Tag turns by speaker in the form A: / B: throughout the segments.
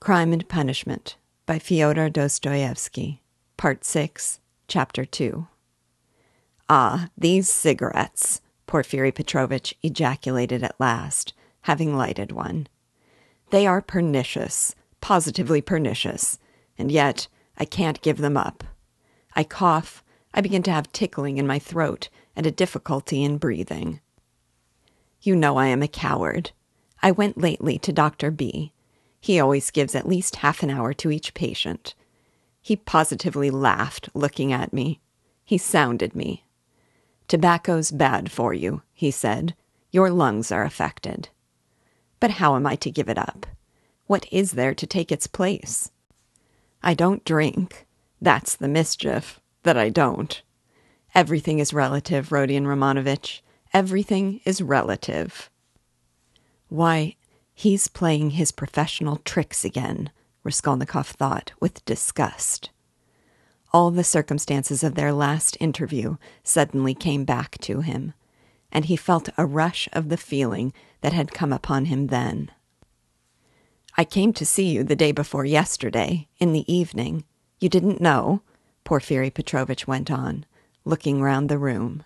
A: Crime and Punishment by Fyodor Dostoevsky, Part 6, Chapter 2. Ah, these cigarettes, Porfiry Petrovitch ejaculated at last, having lighted one. They are pernicious, positively pernicious, and yet I can't give them up. I cough, I begin to have tickling in my throat and a difficulty in breathing. You know I am a coward. I went lately to Dr. B. He always gives at least half an hour to each patient. He positively laughed, looking at me. He sounded me. Tobacco's bad for you, he said. Your lungs are affected. But how am I to give it up? What is there to take its place? I don't drink. That's the mischief, that I don't. Everything is relative, Rodion Romanovitch. Everything is relative. Why, he's playing his professional tricks again, Raskolnikov thought with disgust. All the circumstances of their last interview suddenly came back to him, and he felt a rush of the feeling that had come upon him then. I came to see you the day before yesterday, in the evening. You didn't know? Porfiry Petrovitch went on, looking round the room.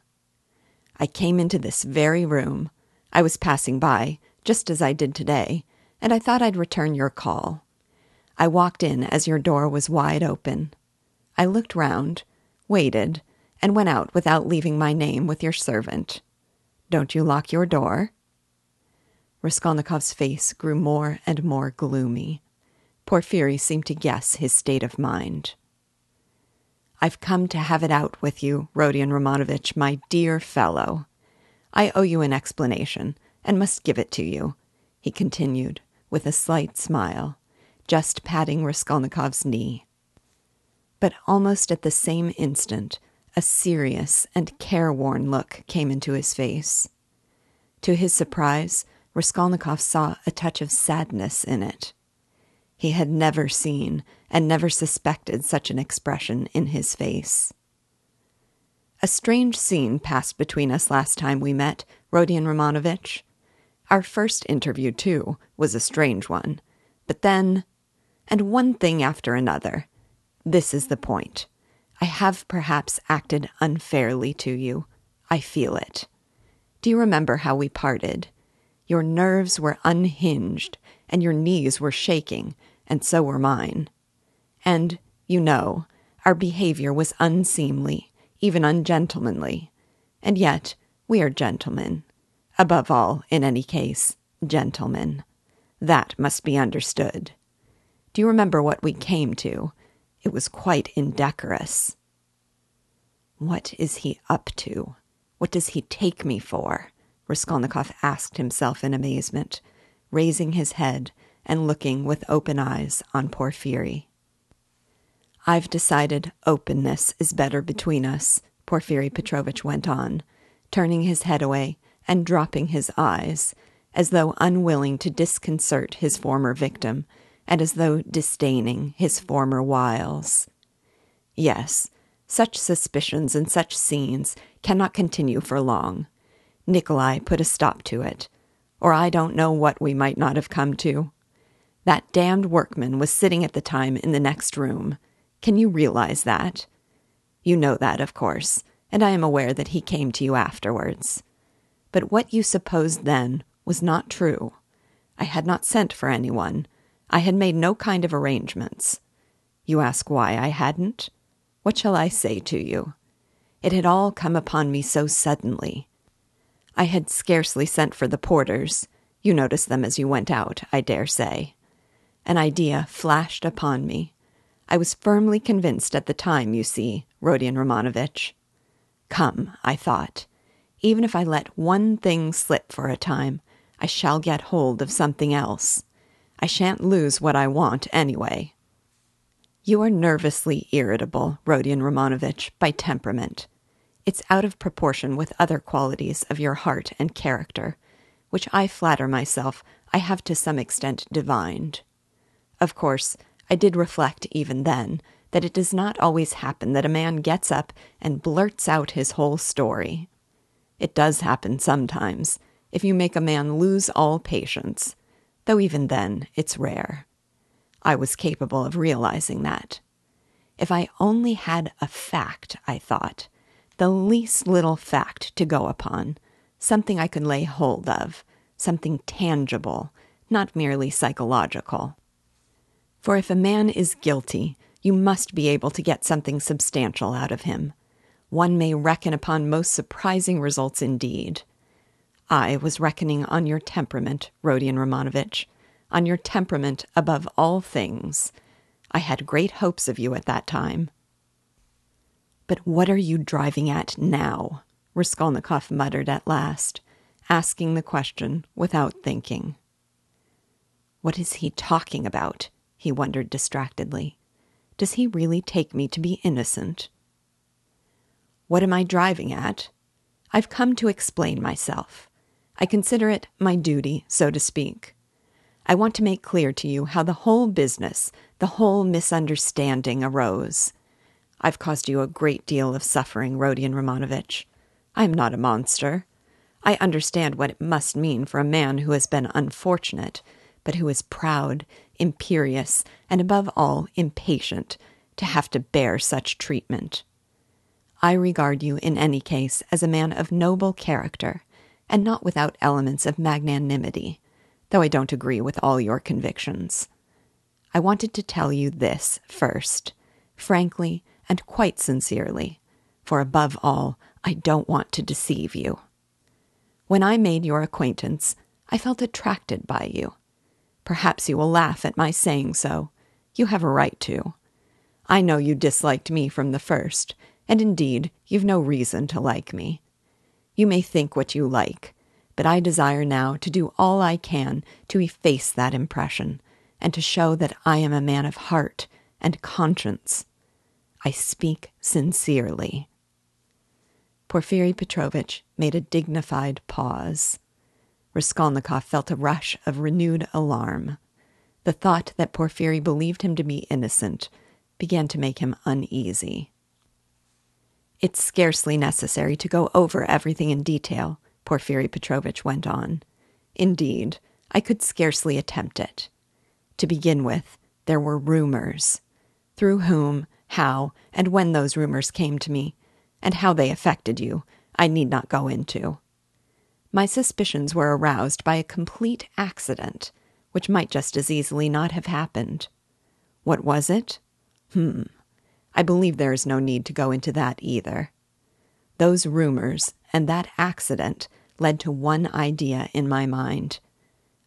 A: I came into this very room. I was passing by, just as I did today, and I thought I'd return your call. I walked in as your door was wide open. I looked round, waited, and went out without leaving my name with your servant. Don't you lock your door? Raskolnikov's face grew more and more gloomy. Porfiry seemed to guess his state of mind. I've come to have it out with you, Rodion Romanovitch, my dear fellow. I owe you an explanation, and must give it to you, he continued, with a slight smile, just patting Raskolnikov's knee. But almost at the same instant, a serious and careworn look came into his face. To his surprise, Raskolnikov saw a touch of sadness in it. He had never seen and never suspected such an expression in his face. A strange scene passed between us last time we met, Rodion Romanovitch. Our first interview, too, was a strange one. But then, and one thing after another. This is the point. I have perhaps acted unfairly to you. I feel it. Do you remember how we parted? Your nerves were unhinged, and your knees were shaking, and so were mine. And, you know, our behavior was unseemly, even ungentlemanly. And yet, we are gentlemen. Above all, in any case, gentlemen. That must be understood. Do you remember what we came to? It was quite indecorous. What is he up to? What does he take me for? Raskolnikov asked himself in amazement, raising his head and looking with open eyes on Porfiry. I've decided openness is better between us, Porfiry Petrovitch went on, turning his head away and dropping his eyes, as though unwilling to disconcert his former victim, and as though disdaining his former wiles. Yes, such suspicions and such scenes cannot continue for long. Nikolai put a stop to it, or I don't know what we might not have come to. That damned workman was sitting at the time in the next room. Can you realize that? You know that, of course, and I am aware that he came to you afterwards. But what you supposed then was not true. I had not sent for anyone. I had made no kind of arrangements. You ask why I hadn't? What shall I say to you? It had all come upon me so suddenly. I had scarcely sent for the porters. You noticed them as you went out, I dare say. An idea flashed upon me. I was firmly convinced at the time, you see, Rodion Romanovitch. Come, I thought, even if I let one thing slip for a time, I shall get hold of something else. I shan't lose what I want anyway. You are nervously irritable, Rodion Romanovitch, by temperament. It's out of proportion with other qualities of your heart and character, which I flatter myself I have to some extent divined. Of course, I did reflect even then that it does not always happen that a man gets up and blurts out his whole story. It does happen sometimes, if you make a man lose all patience, though even then it's rare. I was capable of realizing that. If I only had a fact, I thought, the least little fact to go upon, something I could lay hold of, something tangible, not merely psychological. For if a man is guilty, you must be able to get something substantial out of him. One may reckon upon most surprising results indeed. I was reckoning on your temperament, Rodion Romanovitch, on your temperament above all things. I had great hopes of you at that time. But what are you driving at now? Raskolnikov muttered at last, asking the question without thinking. What is he talking about? he wondered distractedly. Does he really take me to be innocent? What am I driving at? I've come to explain myself. I consider it my duty, so to speak. I want to make clear to you how the whole business, the whole misunderstanding arose. I've caused you a great deal of suffering, Rodion Romanovitch. I am not a monster. I understand what it must mean for a man who has been unfortunate, but who is proud, imperious, and above all, impatient, to have to bear such treatment. I regard you, in any case, as a man of noble character, and not without elements of magnanimity, though I don't agree with all your convictions. I wanted to tell you this first, frankly and quite sincerely, for above all, I don't want to deceive you. When I made your acquaintance, I felt attracted by you. Perhaps you will laugh at my saying so. You have a right to. I know you disliked me from the first, and indeed, you've no reason to like me. You may think what you like, but I desire now to do all I can to efface that impression and to show that I am a man of heart and conscience. I speak sincerely. Porfiry Petrovitch made a dignified pause. Raskolnikov felt a rush of renewed alarm. The thought that Porfiry believed him to be innocent began to make him uneasy. It's scarcely necessary to go over everything in detail, Porfiry Petrovitch went on. Indeed, I could scarcely attempt it. To begin with, there were rumors. Through whom, how, and when those rumors came to me, and how they affected you, I need not go into. My suspicions were aroused by a complete accident, which might just as easily not have happened. What was it? Hmm. I believe there is no need to go into that either. Those rumors and that accident led to one idea in my mind.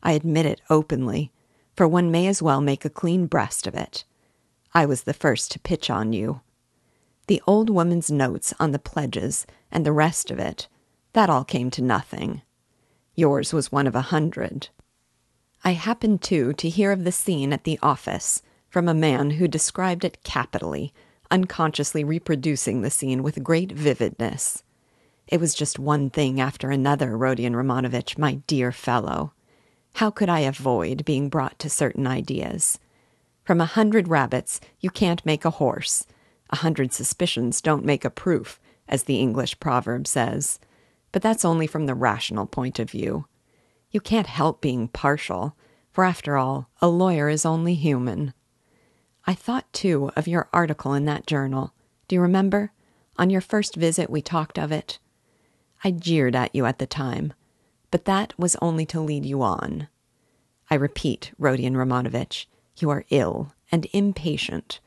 A: I admit it openly, for one may as well make a clean breast of it. I was the first to pitch on you. The old woman's notes on the pledges and the rest of it, that all came to nothing. Yours was one of a hundred. I happened, too, to hear of the scene at the office from a man who described it capitally, unconsciously reproducing the scene with great vividness. It was just one thing after another, Rodion Romanovitch, my dear fellow. How could I avoid being brought to certain ideas? From a hundred rabbits, you can't make a horse. A hundred suspicions don't make a proof, as the English proverb says. But that's only from the rational point of view. You can't help being partial, for after all, a lawyer is only human. I thought, too, of your article in that journal. Do you remember? On your first visit, we talked of it. I jeered at you at the time, but that was only to lead you on. I repeat, Rodion Romanovitch, you are ill and impatient,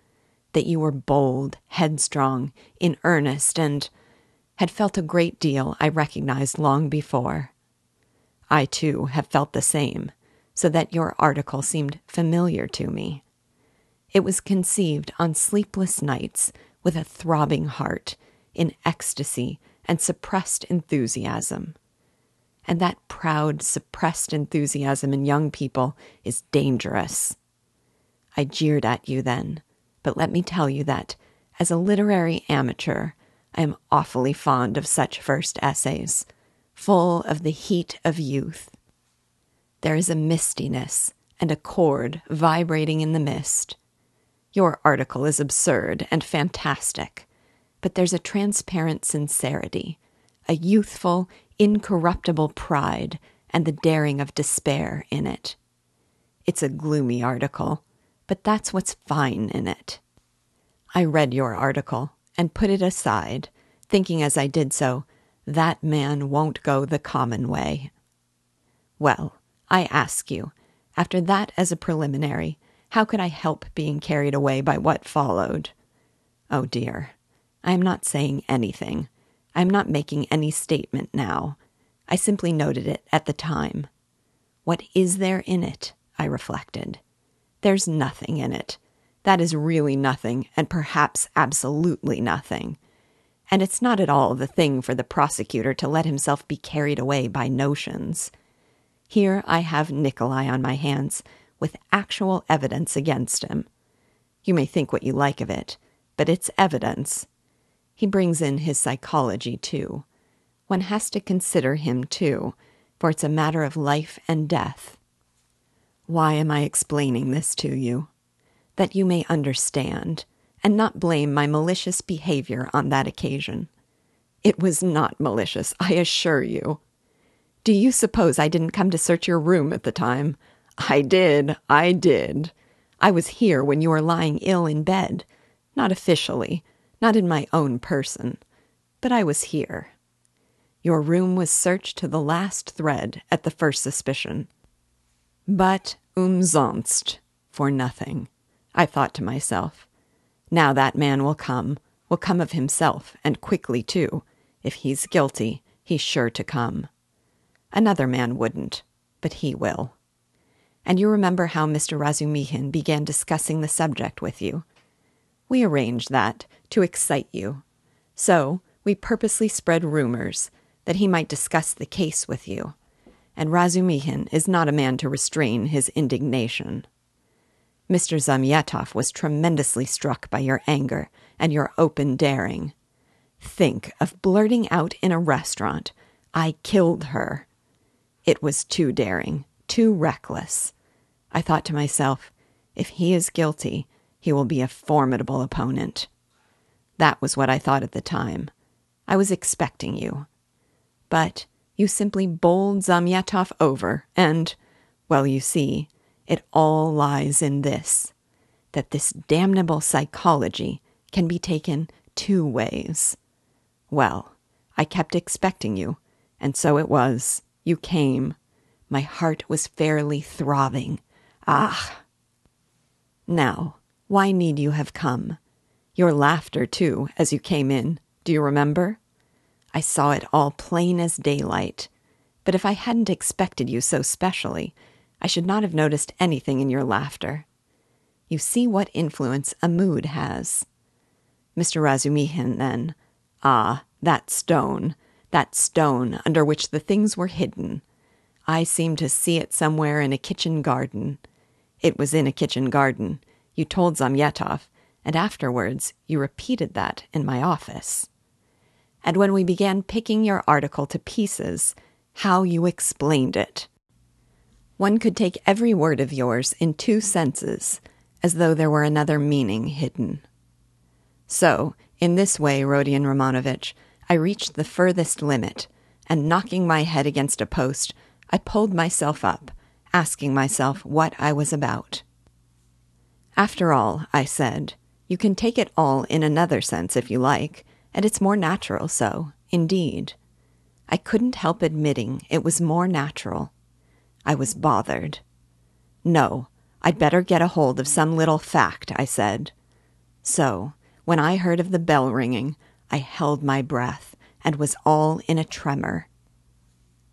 A: that you were bold, headstrong, in earnest, and had felt a great deal I recognized long before. I, too, have felt the same, so that your article seemed familiar to me. It was conceived on sleepless nights with a throbbing heart, in ecstasy and suppressed enthusiasm. And that proud, suppressed enthusiasm in young people is dangerous. I jeered at you then, but let me tell you that, as a literary amateur, I am awfully fond of such first essays, full of the heat of youth. There is a mistiness and a chord vibrating in the mist. Your article is absurd and fantastic, but there's a transparent sincerity, a youthful, incorruptible pride, and the daring of despair in it. It's a gloomy article, but that's what's fine in it. I read your article and put it aside, thinking as I did so, that man won't go the common way. Well, I ask you, after that as a preliminary, how could I help being carried away by what followed? Oh dear, I am not saying anything. I am not making any statement now. I simply noted it at the time. What is there in it? I reflected. There's nothing in it. That is really nothing, and perhaps absolutely nothing. And it's not at all the thing for the prosecutor to let himself be carried away by notions. Here I have Nikolai on my hands, with actual evidence against him. You may think what you like of it, but it's evidence. He brings in his psychology, too. One has to consider him, too, for it's a matter of life and death. Why am I explaining this to you? That you may understand, and not blame my malicious behavior on that occasion. It was not malicious, I assure you. Do you suppose I didn't come to search your room at the time? I did, I did. I was here when you were lying ill in bed. Not officially, not in my own person, but I was here. Your room was searched to the last thread at the first suspicion. But umsonst, for nothing. I thought to myself, now that man will come, will come of himself, and quickly too. If he's guilty, he's sure to come. Another man wouldn't, but he will. And you remember how Mr. Razumihin began discussing the subject with you. We arranged that to excite you. So we purposely spread rumors that he might discuss the case with you and Razumihin is not a man to restrain his indignation. Mr. Zamyatov was tremendously struck by your anger and your open daring. Think of blurting out in a restaurant, I killed her. It was too daring, too reckless. I thought to myself, if he is guilty, he will be a formidable opponent. That was what I thought at the time. I was expecting you. But you simply bowled Zamyatov over, and, well, you see, it all lies in this that this damnable psychology can be taken two ways. Well, I kept expecting you, and so it was. You came. My heart was fairly throbbing. Ah! Now, why need you have come? Your laughter, too, as you came in. Do you remember? I saw it all plain as daylight. But if I hadn't expected you so specially, I should not have noticed anything in your laughter. You see what influence a mood has. Mr. Razumihin, then. Ah, that stone, that stone under which the things were hidden. I seemed to see it somewhere in a kitchen garden. It was in a kitchen garden. You told Zamyatov, and afterwards you repeated that in my office and when we began picking your article to pieces, how you explained it. One could take every word of yours in two senses, as though there were another meaning hidden. So, in this way, Rodion Romanovitch, I reached the furthest limit, and knocking my head against a post, I pulled myself up, asking myself what I was about. After all, I said, you can take it all in another sense if you like, and it's more natural so, indeed. I couldn't help admitting it was more natural. I was bothered. No, I'd better get a hold of some little fact, I said. So, when I heard of the bell ringing, I held my breath and was all in a tremor.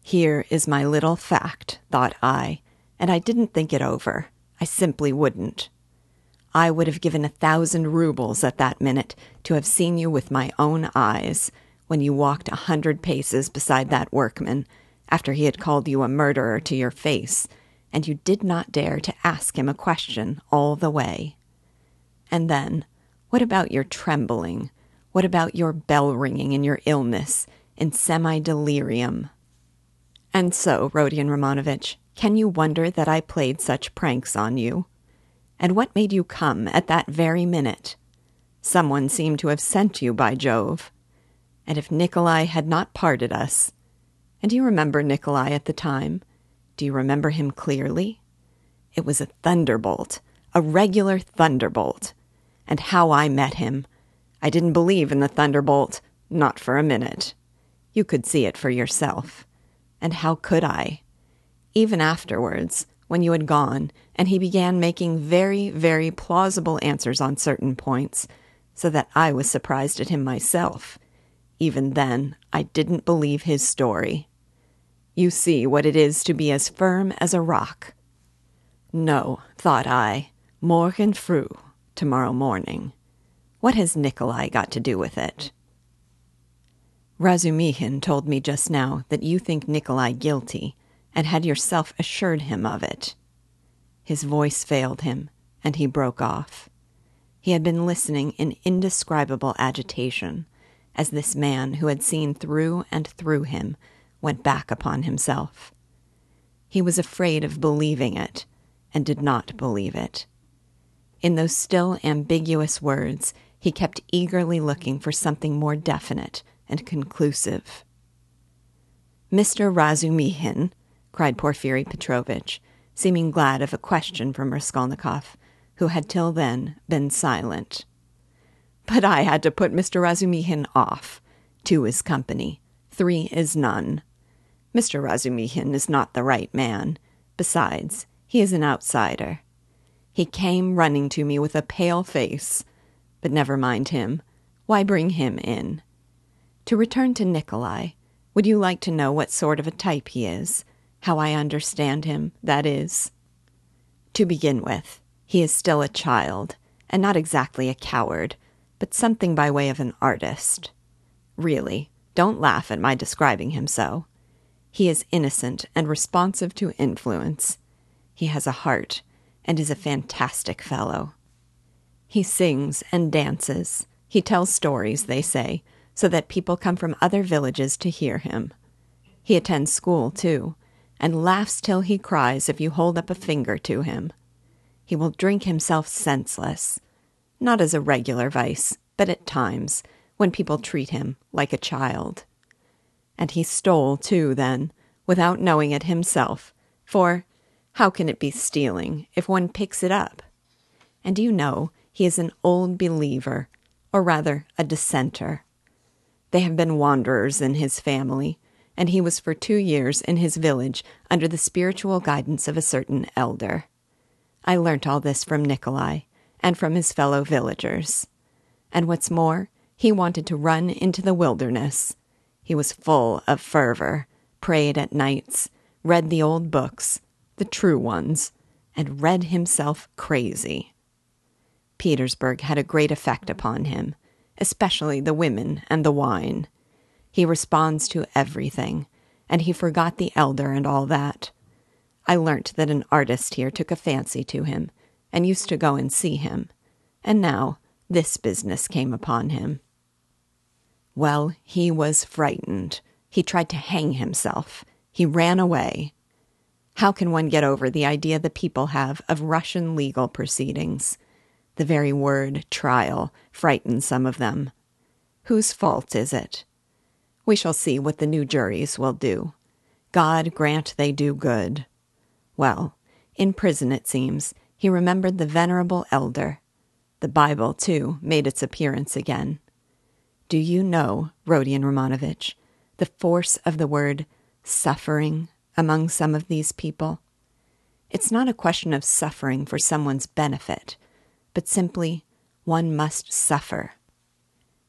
A: Here is my little fact, thought I, and I didn't think it over. I simply wouldn't. I would have given a thousand roubles at that minute to have seen you with my own eyes when you walked a hundred paces beside that workman after he had called you a murderer to your face, and you did not dare to ask him a question all the way. And then, what about your trembling? What about your bell ringing in your illness, in semi delirium? And so, Rodion Romanovitch, can you wonder that I played such pranks on you? And what made you come at that very minute? Someone seemed to have sent you, by Jove. And if Nikolai had not parted us, and do you remember Nikolai at the time? Do you remember him clearly? It was a thunderbolt, a a regular thunderbolt. And how I met him. I didn't believe in the thunderbolt, not for a minute. You could see it for yourself. And how could I? Even afterwards, when you had gone, and he began making very, very plausible answers on certain points, so that I was surprised at him myself. Even then, I didn't believe his story. You see what it is to be as firm as a rock. No, thought I, morgen früh, tomorrow morning. What has Nikolai got to do with it? Razumihin told me just now that you think Nikolai guilty, and had yourself assured him of it. His voice failed him, and he broke off. He had been listening in indescribable agitation as this man who had seen through and through him went back upon himself. He was afraid of believing it, and did not believe it. In those still ambiguous words, he kept eagerly looking for something more definite and conclusive. Mr. Razumihin, cried Porfiry Petrovitch, seeming glad of a question from Raskolnikov, who had till then been silent. But I had to put Mr. Razumihin off. Two is company, three is none. Mr. Razumihin is not the right man. Besides, he is an outsider. He came running to me with a pale face. But never mind him. Why bring him in? To return to Nikolai, would you like to know what sort of a type he is? How I understand him, that is? To begin with, he is still a child, and not exactly a coward, but something by way of an artist. Really, don't laugh at my describing him so. He is innocent and responsive to influence. He has a heart and is a fantastic fellow. He sings and dances. He tells stories, they say, so that people come from other villages to hear him. He attends school, too, and laughs till he cries if you hold up a finger to him. He will drink himself senseless, not as a regular vice, but at times, when people treat him like a child. And he stole, too, then, without knowing it himself, for how can it be stealing if one picks it up? And you know, he is an old believer, or rather a dissenter. They have been wanderers in his family, and he was for two years in his village under the spiritual guidance of a certain elder. I learnt all this from Nikolai and from his fellow villagers. And what's more, he wanted to run into the wilderness. He was full of fervor, prayed at nights, read the old books, the true ones, and read himself crazy. Petersburg had a great effect upon him especially the women and the wine. He responds to everything, and he forgot the elder and all that. I learnt that an artist here took a fancy to him, and used to go and see him, and now this business came upon him. Well, he was frightened. He tried to hang himself. He ran away. How can one get over the idea the people have of Russian legal proceedings? The very word trial frightens some of them. Whose fault is it? We shall see what the new juries will do. God grant they do good. Well, in prison, it seems, he remembered the venerable elder. The Bible, too, made its appearance again. Do you know, Rodion Romanovitch, the force of the word suffering among some of these people? It's not a question of suffering for someone's benefit but simply one must suffer.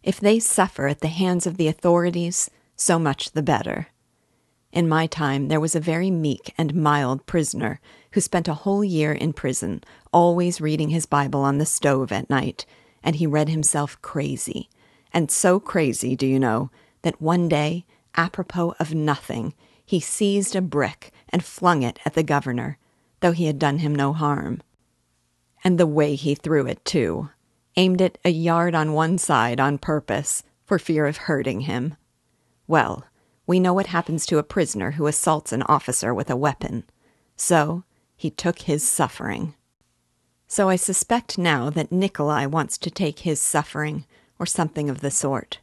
A: If they suffer at the hands of the authorities, so much the better. In my time, there was a very meek and mild prisoner who spent a whole year in prison, always reading his Bible on the stove at night, and he read himself crazy. And so crazy, do you know, that one day, apropos of nothing, he seized a brick and flung it at the governor, though he had done him no harm. And the way he threw it, too. Aimed it a yard on one side on purpose, for fear of hurting him. Well, we know what happens to a prisoner who assaults an officer with a weapon. So, he took his suffering. So I suspect now that Nikolai wants to take his suffering, or something of the sort.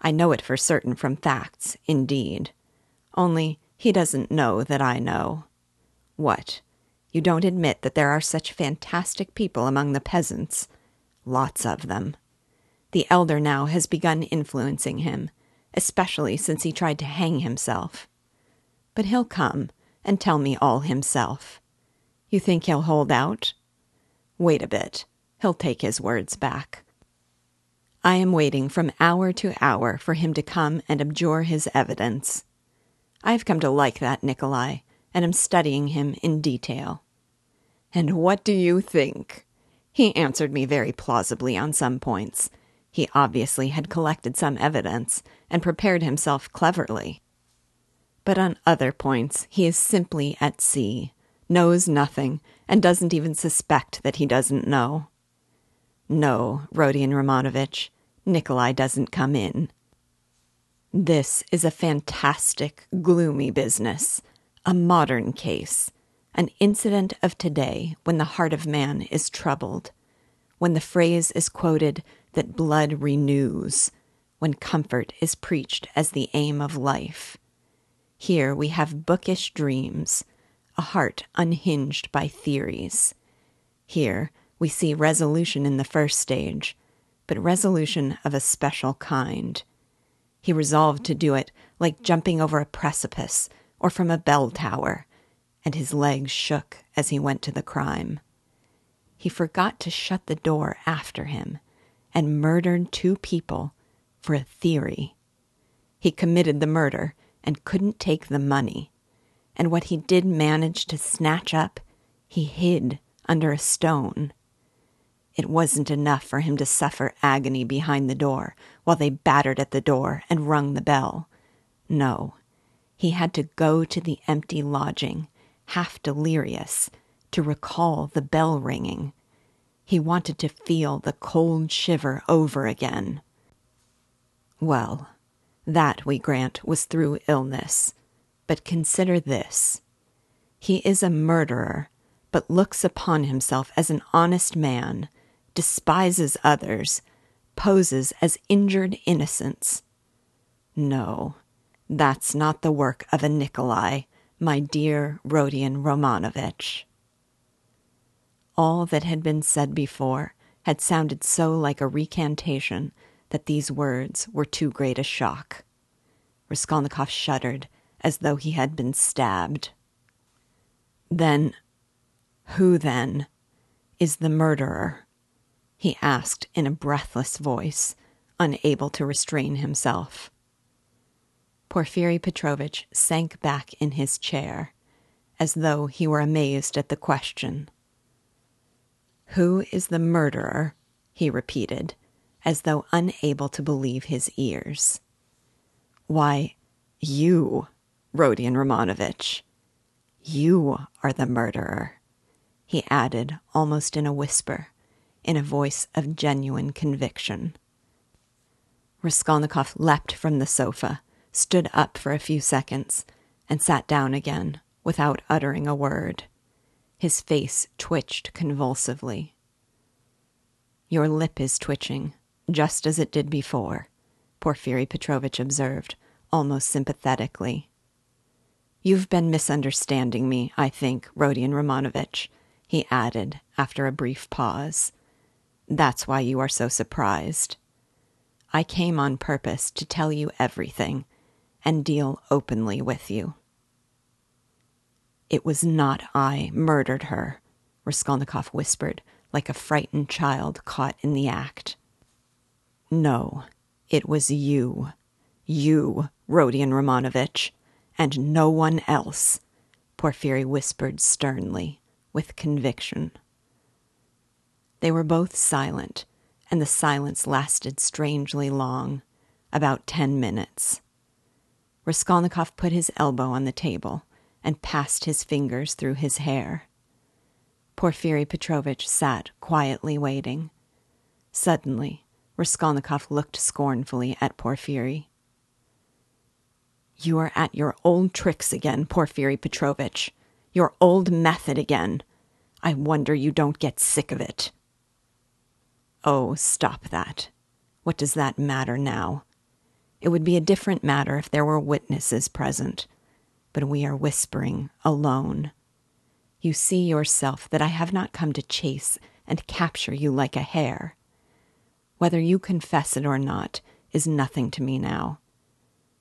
A: I know it for certain from facts, indeed. Only he doesn't know that I know. What? You don't admit that there are such fantastic people among the peasants. Lots of them. The elder now has begun influencing him, especially since he tried to hang himself. But he'll come and tell me all himself. You think he'll hold out? Wait a bit. He'll take his words back. I am waiting from hour to hour for him to come and abjure his evidence. I've come to like that Nikolai, and am studying him in detail. And what do you think? He answered me very plausibly on some points. He obviously had collected some evidence and prepared himself cleverly. But on other points, he is simply at sea, knows nothing, and doesn't even suspect that he doesn't know. No, Rodion Romanovitch, Nikolai doesn't come in. This is a fantastic, gloomy business, a modern case, an incident of today when the heart of man is troubled, when the phrase is quoted that blood renews, when comfort is preached as the aim of life. Here we have bookish dreams, a heart unhinged by theories. Here we see resolution in the first stage, but resolution of a special kind. He resolved to do it like jumping over a precipice or from a bell tower, and his legs shook as he went to the crime. He forgot to shut the door after him and murdered two people for a theory. He committed the murder and couldn't take the money, and what he did manage to snatch up, he hid under a stone. It wasn't enough for him to suffer agony behind the door while they battered at the door and rung the bell. No, he had to go to the empty lodging, half delirious, to recall the bell ringing. He wanted to feel the cold shiver over again. Well, that, we grant, was through illness. But consider this he is a murderer, but looks upon himself as an honest man despises others, poses as injured innocence. No, that's not the work of a Nikolai, my dear Rodion Romanovitch. All that had been said before had sounded so like a recantation that these words were too great a shock. Raskolnikov shuddered as though he had been stabbed. Then, who then is the murderer? he asked in a breathless voice, unable to restrain himself. Porfiry Petrovitch sank back in his chair, as though he were amazed at the question. Who is the murderer? he repeated, as though unable to believe his ears. Why, you, Rodion Romanovitch. You are the murderer, he added almost in a whisper in a voice of genuine conviction. Raskolnikov leapt from the sofa, stood up for a few seconds, and sat down again without uttering a word. His face twitched convulsively. Your lip is twitching, just as it did before, Porfiry Petrovitch observed, almost sympathetically. You've been misunderstanding me, I think, Rodion Romanovitch, he added after a brief pause. That's why you are so surprised. I came on purpose to tell you everything and deal openly with you. It was not I murdered her, Raskolnikov whispered, like a frightened child caught in the act. No, it was you. You, Rodion Romanovitch, and no one else, Porfiry whispered sternly, with conviction. They were both silent, and the silence lasted strangely long about ten minutes. Raskolnikov put his elbow on the table and passed his fingers through his hair. Porfiry Petrovitch sat quietly waiting. Suddenly, Raskolnikov looked scornfully at Porfiry. You are at your old tricks again, Porfiry Petrovitch. Your old method again. I wonder you don't get sick of it. Oh, stop that. What does that matter now? It would be a different matter if there were witnesses present, but we are whispering alone. You see yourself that I have not come to chase and capture you like a hare. Whether you confess it or not is nothing to me now.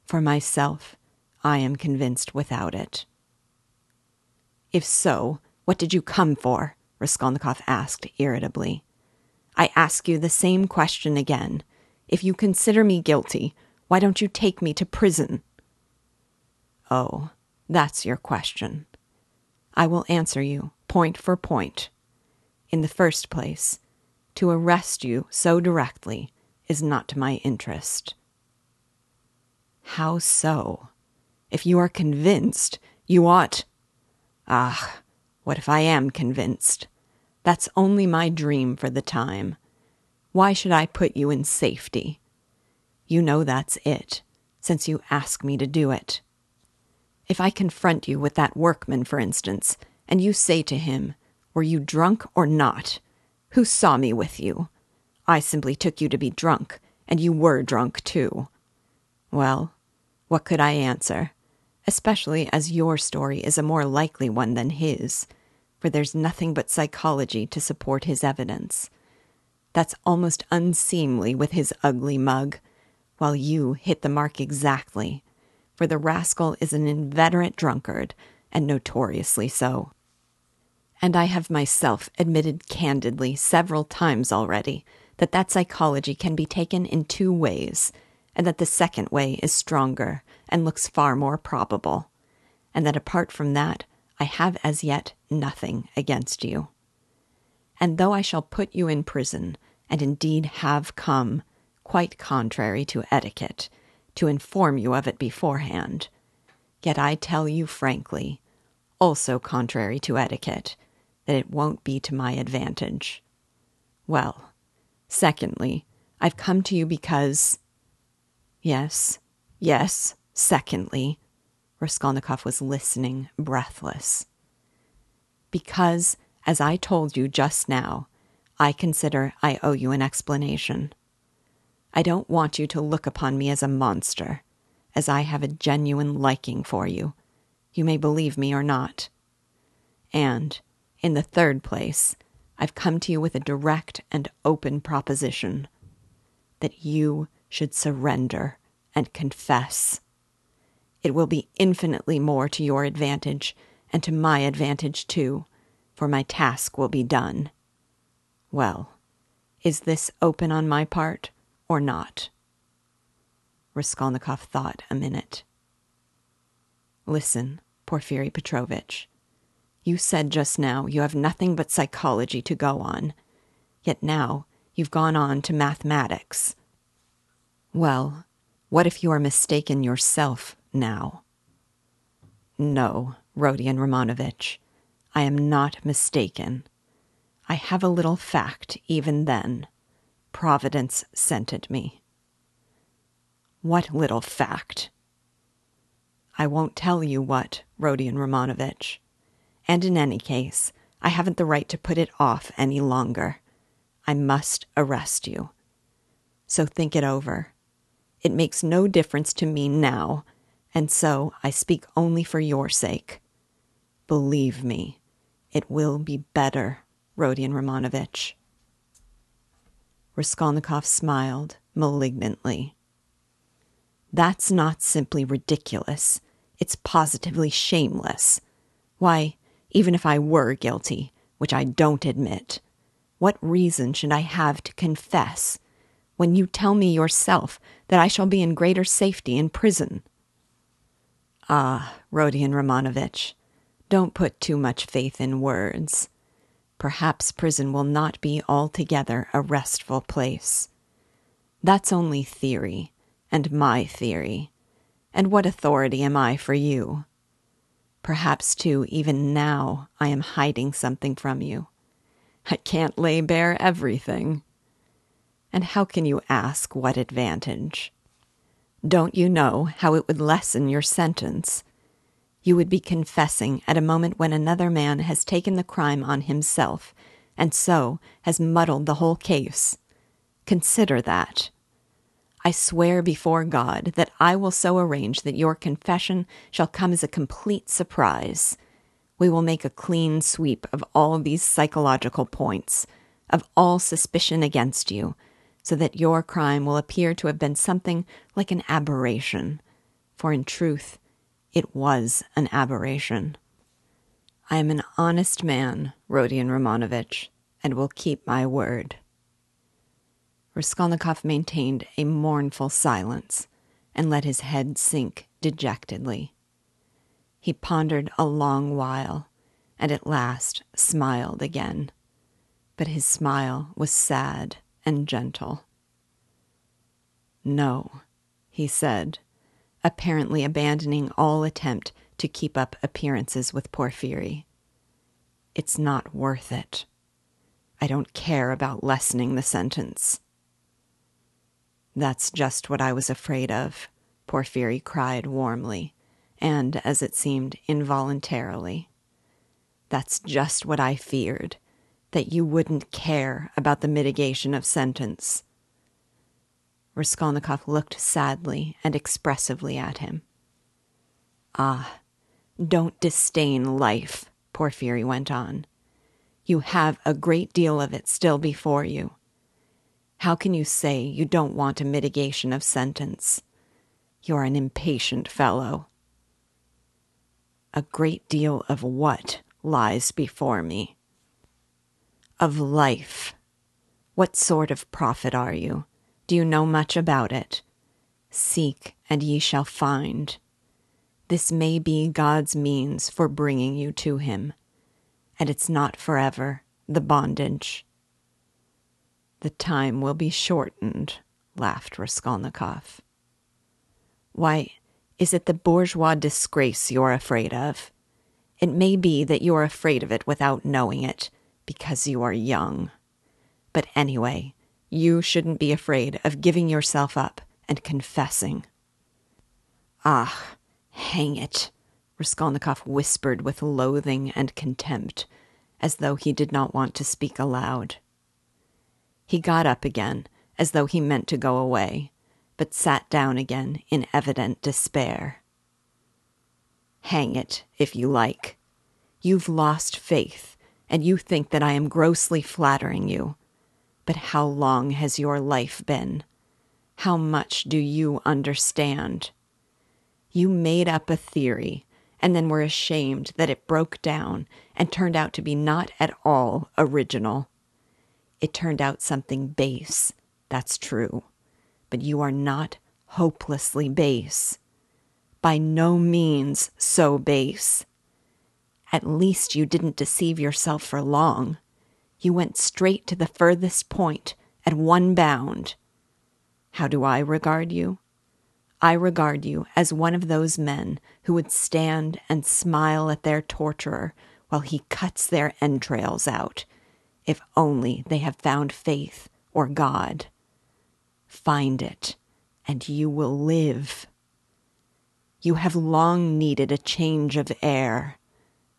A: For myself, I am convinced without it. If so, what did you come for? Raskolnikov asked irritably. I ask you the same question again. If you consider me guilty, why don't you take me to prison? Oh, that's your question. I will answer you point for point. In the first place, to arrest you so directly is not to my interest. How so? If you are convinced, you ought. Ah, what if I am convinced? That's only my dream for the time. Why should I put you in safety? You know that's it, since you ask me to do it. If I confront you with that workman, for instance, and you say to him, Were you drunk or not? Who saw me with you? I simply took you to be drunk, and you were drunk too. Well, what could I answer? Especially as your story is a more likely one than his, for there's nothing but psychology to support his evidence. That's almost unseemly with his ugly mug, while you hit the mark exactly, for the rascal is an inveterate drunkard, and notoriously so. And I have myself admitted candidly several times already that that psychology can be taken in two ways, and that the second way is stronger and looks far more probable, and that apart from that, I have as yet nothing against you. And though I shall put you in prison, and indeed have come, quite contrary to etiquette, to inform you of it beforehand, yet I tell you frankly, also contrary to etiquette, that it won't be to my advantage. Well, secondly, I've come to you because. Yes, yes, secondly, Raskolnikov was listening, breathless. Because, as I told you just now, I consider I owe you an explanation. I don't want you to look upon me as a monster, as I have a genuine liking for you. You may believe me or not. And, in the third place, I've come to you with a direct and open proposition that you should surrender and confess. It will be infinitely more to your advantage and to my advantage too, for my task will be done. Well, is this open on my part or not? Raskolnikov thought a minute. Listen, Porfiry Petrovitch. You said just now you have nothing but psychology to go on, yet now you've gone on to mathematics. Well, what if you are mistaken yourself now? No, Rodion Romanovitch, I am not mistaken. I have a little fact even then. Providence sent it me. What little fact? I won't tell you what, Rodion Romanovitch. And in any case, I haven't the right to put it off any longer. I must arrest you. So think it over. It makes no difference to me now, and so I speak only for your sake. Believe me, it will be better, Rodion Romanovitch. Raskolnikov smiled malignantly. That's not simply ridiculous. It's positively shameless. Why, even if I were guilty, which I don't admit. What reason should I have to confess when you tell me yourself that I shall be in greater safety in prison? Ah, Rodion Romanovitch, don't put too much faith in words. Perhaps prison will not be altogether a restful place. That's only theory, and my theory. And what authority am I for you? Perhaps, too, even now I am hiding something from you. I can't lay bare everything. And how can you ask what advantage? Don't you know how it would lessen your sentence? You would be confessing at a moment when another man has taken the crime on himself and so has muddled the whole case. Consider that. I swear before God that I will so arrange that your confession shall come as a complete surprise, We will make a clean sweep of all these psychological points, of all suspicion against you, so that your crime will appear to have been something like an aberration, for in truth, it was an aberration. I am an honest man, Rodion Romanovitch, and will keep my word. Raskolnikov maintained a mournful silence and let his head sink dejectedly. He pondered a long while and at last smiled again, but his smile was sad and gentle. No, he said, apparently abandoning all attempt to keep up appearances with Porfiry. It's not worth it. I don't care about lessening the sentence. That's just what I was afraid of, Porfiry cried warmly, and, as it seemed, involuntarily. That's just what I feared, that you wouldn't care about the mitigation of sentence. Raskolnikov looked sadly and expressively at him. Ah, don't disdain life, Porfiry went on. You have a great deal of it still before you. How can you say you don't want a mitigation of sentence? You're an impatient fellow. A great deal of what lies before me? Of life. What sort of prophet are you? You know much about it? Seek, and ye shall find. This may be God's means for bringing you to Him, and it's not forever, the bondage. The time will be shortened, laughed Raskolnikov. Why, is it the bourgeois disgrace you're afraid of? It may be that you're afraid of it without knowing it, because you are young. But anyway, you shouldn't be afraid of giving yourself up and confessing. Ah, hang it, Raskolnikov whispered with loathing and contempt, as though he did not want to speak aloud. He got up again, as though he meant to go away, but sat down again in evident despair. Hang it, if you like. You've lost faith, and you think that I am grossly flattering you. But how long has your life been? How much do you understand? You made up a theory and then were ashamed that it broke down and turned out to be not at all original. It turned out something base, that's true, but you are not hopelessly base. By no means so base. At least you didn't deceive yourself for long you went straight to the furthest point at one bound. How do I regard you? I regard you as one of those men who would stand and smile at their torturer while he cuts their entrails out, if only they have found faith or God. Find it, and you will live. You have long needed a change of air.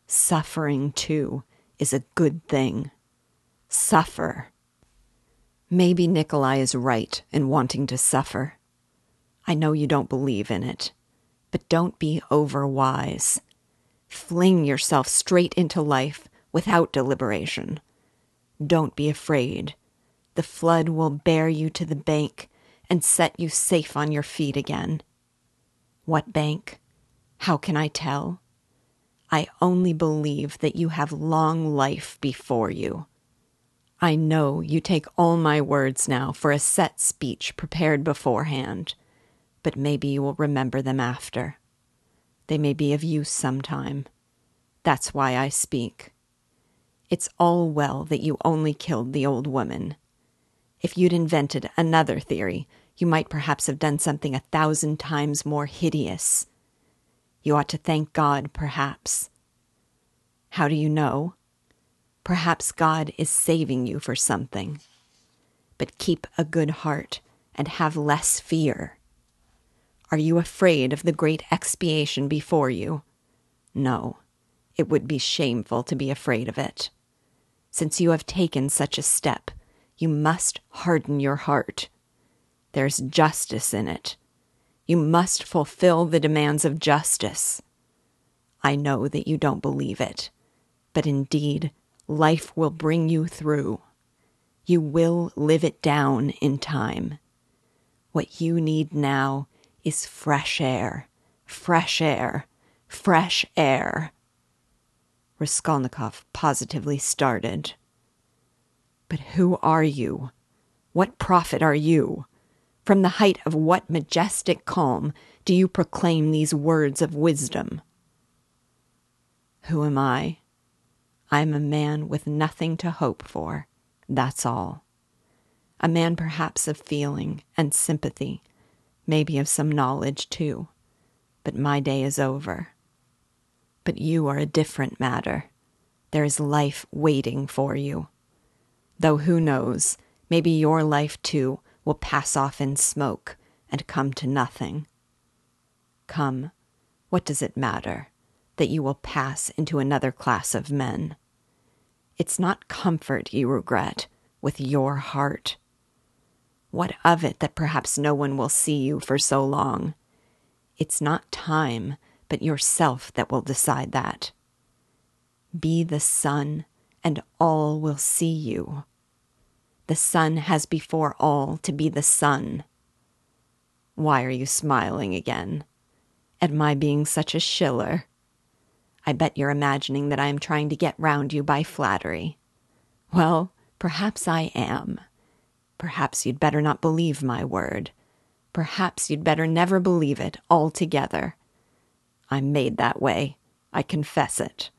A: Suffering, too, is a good thing suffer. Maybe Nikolai is right in wanting to suffer. I know you don't believe in it, but don't be overwise. Fling yourself straight into life without deliberation. Don't be afraid. The flood will bear you to the bank and set you safe on your feet again. What bank? How can I tell? I only believe that you have long life before you. I know you take all my words now for a set speech prepared beforehand, but maybe you will remember them after. They may be of use sometime. That's why I speak. It's all well that you only killed the old woman. If you'd invented another theory, you might perhaps have done something a thousand times more hideous. You ought to thank God, perhaps. How do you know? Perhaps God is saving you for something. But keep a good heart and have less fear. Are you afraid of the great expiation before you? No, it would be shameful to be afraid of it. Since you have taken such a step, you must harden your heart. There's justice in it. You must fulfill the demands of justice. I know that you don't believe it but indeed, life will bring you through. You will live it down in time. What you need now is fresh air, fresh air, fresh air. Raskolnikov positively started. But who are you? What prophet are you? From the height of what majestic calm do you proclaim these words of wisdom? Who am I? I am a man with nothing to hope for, that's all. A man perhaps of feeling and sympathy, maybe of some knowledge too. But my day is over. But you are a different matter. There is life waiting for you. Though who knows, maybe your life too will pass off in smoke and come to nothing. Come, what does it matter that you will pass into another class of men? It's not comfort you regret with your heart. What of it that perhaps no one will see you for so long? It's not time, but yourself that will decide that. Be the sun, and all will see you. The sun has before all to be the sun. Why are you smiling again? At my being such a Schiller? I bet you're imagining that I am trying to get round you by flattery. Well, perhaps I am. Perhaps you'd better not believe my word. Perhaps you'd better never believe it altogether. I'm made that way. I confess it.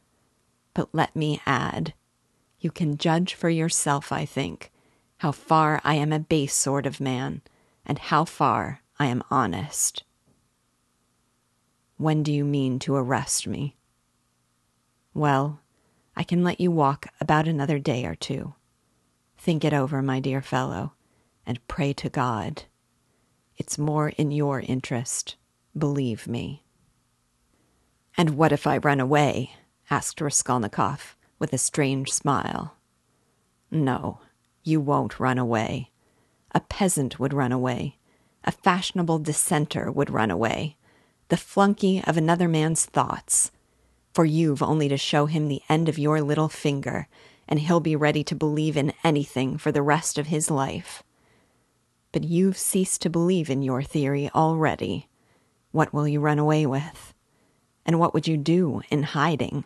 A: But let me add, you can judge for yourself, I think, how far I am a base sort of man, and how far I am honest. When do you mean to arrest me? Well, I can let you walk about another day or two. Think it over, my dear fellow, and pray to God. It's more in your interest, believe me. And what if I run away? asked Raskolnikov with a strange smile. No, you won't run away. A peasant would run away. A fashionable dissenter would run away. The flunky of another man's thoughts. For you've only to show him the end of your little finger, and he'll be ready to believe in anything for the rest of his life. But you've ceased to believe in your theory already. What will you run away with? And what would you do in hiding?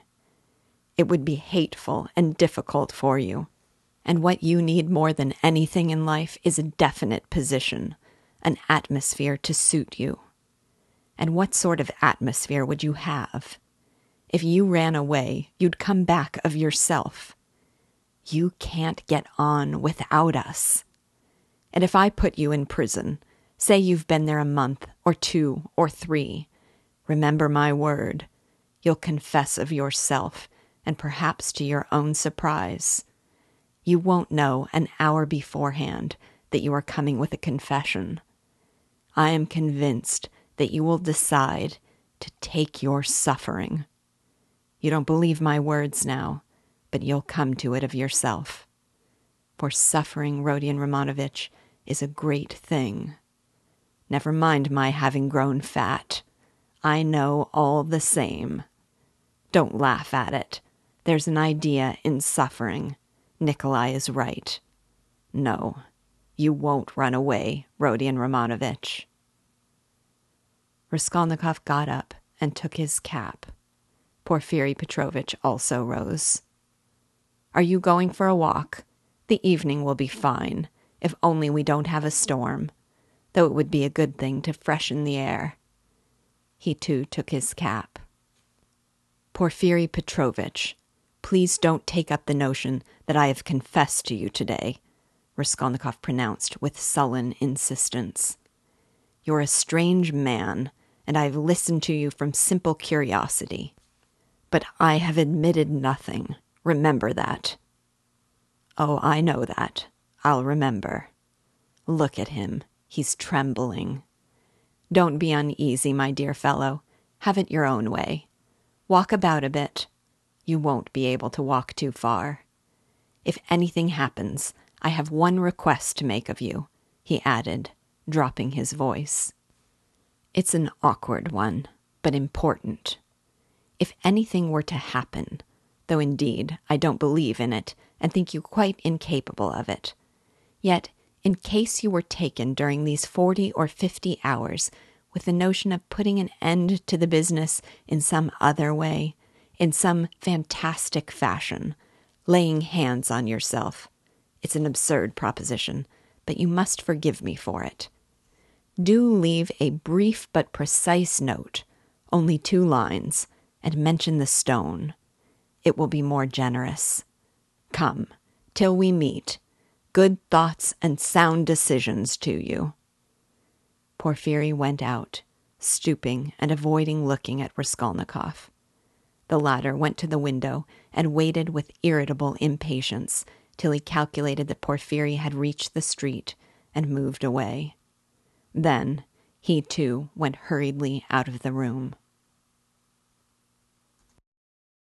A: It would be hateful and difficult for you and what you need more than anything in life is a definite position, an atmosphere to suit you. And what sort of atmosphere would you have? If you ran away, you'd come back of yourself. You can't get on without us. And if I put you in prison, say you've been there a month or two or three, remember my word, you'll confess of yourself, and perhaps to your own surprise you won't know an hour beforehand that you are coming with a confession. I am convinced that you will decide to take your suffering. You don't believe my words now, but you'll come to it of yourself. For suffering, Rodion Romanovitch, is a great thing. Never mind my having grown fat. I know all the same. Don't laugh at it. There's an idea in suffering Nikolai is right. No, you won't run away, Rodion Romanovitch. Raskolnikov got up and took his cap. Porfiry Petrovitch also rose. Are you going for a walk? The evening will be fine, if only we don't have a storm, though it would be a good thing to freshen the air. He too took his cap. Porfiry Petrovitch, Please don't take up the notion that I have confessed to you today, Raskolnikov pronounced with sullen insistence. You're a strange man, and I have listened to you from simple curiosity. But I have admitted nothing. Remember that. Oh, I know that. I'll remember. Look at him. He's trembling. Don't be uneasy, my dear fellow. Have it your own way. Walk about a bit you won't be able to walk too far. If anything happens, I have one request to make of you, he added, dropping his voice. It's an awkward one, but important. If anything were to happen, though indeed I don't believe in it and think you quite incapable of it. Yet, in case you were taken during these forty or fifty hours with the notion of putting an end to the business in some other way, in some fantastic fashion, laying hands on yourself, it's an absurd proposition, but you must forgive me for it. Do leave a brief but precise note, only two lines, and mention the stone. It will be more generous. Come, till we meet, good thoughts and sound decisions to you. Porfiry went out, stooping and avoiding looking at Raskolnikov. The latter went to the window and waited with irritable impatience till he calculated that Porfiry had reached the street and moved away. Then he too went hurriedly out of the room.